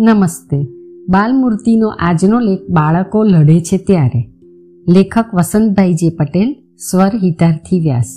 નમસ્તે. બાલમૂર્તિનો આજનો લેખ બાળકો લડે છે ત્યારે. લેખક વસંતભાઈ જે પટેલ, સ્વર હિતાર્થી વ્યાસ.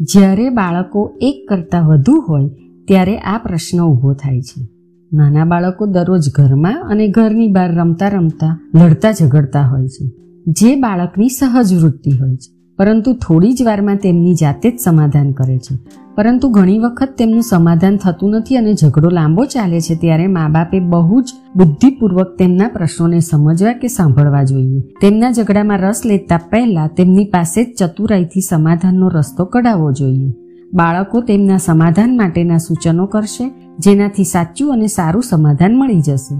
જ્યારે બાળકો એક કરતાં વધુ હોય, ત્યારે આ પ્રશ્ન ઊભો થાય છે. નાના બાળકો દરરોજ ઘરમાં અને ઘરની બહાર રમતા રમતા, લડતા ઝઘડતા હોય છે. જે બાળકની સહજ વૃત્તિ હોય છે, પરંતુ થોડી જ વારમાં તેમની જાતે જ સમાધાન કરે છે. પરંતુ ઘણી વખત તેમનું સમાધાન થતું નથી અને ઝઘડો લાંબો ચાલે છે ત્યારે મા બાપે બહુ જ બુદ્ધિપૂર્વક તેમના પ્રશ્નોને સમજવા કે સાંભળવા જોઈએ. તેમના ઝઘડામાં રસ લેતા પહેલા તેમની પાસે જ ચતુરાઈથી સમાધાનનો રસ્તો કઢાવવો જોઈએ. બાળકો તેમના સમાધાન માટેના સૂચનો કરશે, જેનાથી સાચું અને સારું સમાધાન મળી જશે.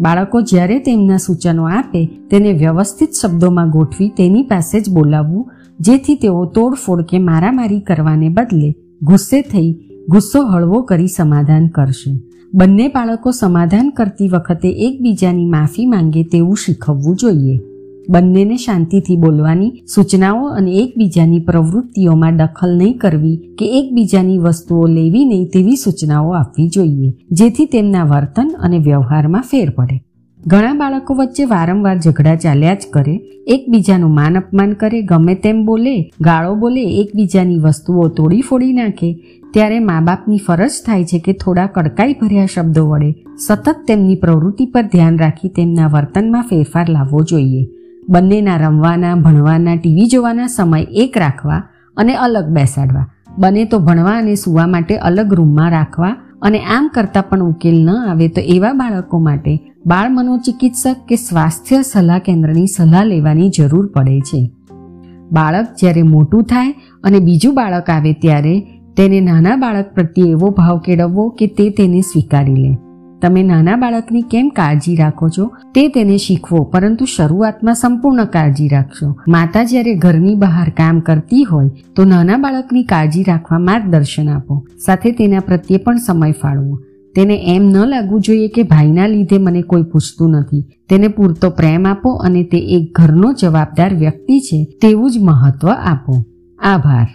બાળકો જ્યારે તેમના સૂચનો આપે, તેને વ્યવસ્થિત શબ્દોમાં ગોઠવી તેની પાસે જ બોલાવવું, જેથી તેઓ તોડફોડ કે મારામારી કરવાને બદલે ગુસ્સે થઈ ગુસ્સો હળવો કરી સમાધાન કરશે. બંને બાળકો સમાધાન કરતી વખતે એકબીજાની માફી માંગે તેવું શીખવવું જોઈએ. બંનેને શાંતિથી બોલવાની સૂચનાઓ અને એકબીજાની પ્રવૃત્તિઓમાં દખલ નહીં કરવી કે એકબીજાની વસ્તુઓ લેવી નહીં તેવી સૂચનાઓ આપવી જોઈએ, જેથી તેમના વર્તન અને વ્યવહારમાં ફેર પડે. ઘણા બાળકો વચ્ચે વારંવાર ઝઘડા ચાલ્યા જ કરે, એકબીજાનું માન અપમાન કરે, ગમે તેમ બોલે, ગાળો બોલે, એકબીજાની વસ્તુઓ તોડી ફોડી નાખે, ત્યારે મા બાપની ફરજ થાય છે કે થોડા કડકાઈ ભર્યા શબ્દો વડે સતત તેમની પ્રવૃત્તિ પર ધ્યાન રાખી તેમના વર્તનમાં ફેરફાર લાવવો જોઈએ. બંનેના રમવાના, ભણવાના, ટીવી જોવાના સમય એક રાખવા અને અલગ બેસાડવા. બને તો ભણવા અને સૂવા માટે અલગ રૂમમાં રાખવા અને આમ કરતાં પણ ઉકેલ ન આવે તો એવા બાળકો માટે બાળ મનોચિકિત્સક કે સ્વાસ્થ્ય સલાહ કેન્દ્રની સલાહ લેવાની જરૂર પડે છે. બાળક જ્યારે મોટું થાય અને બીજું બાળક આવે ત્યારે તેને નાના બાળક પ્રત્યે એવો ભાવ કેળવવો કે તે તેને સ્વીકારી લે. તમે નાના બાળકની કેમ કાળજી રાખો છો? તે તેને શીખવો, પરંતુ શરૂઆતમાં સંપૂર્ણ કાળજી રાખશો માતા જ્યારે ઘરની બહાર કામ કરતી હોય, તો નાના બાળકની કાળજી રાખવા માર્ગદર્શન આપો. સાથે તેના પ્રત્યે પણ સમય ફાળવો. તેને એમ ન લાગવું જોઈએ કે ભાઈના લીધે મને કોઈ પૂછતું નથી. તેને પૂરતો પ્રેમ આપો અને તે એક ઘરનો જવાબદાર વ્યક્તિ છે, તેવું જ મહત્વ આપો. આભાર.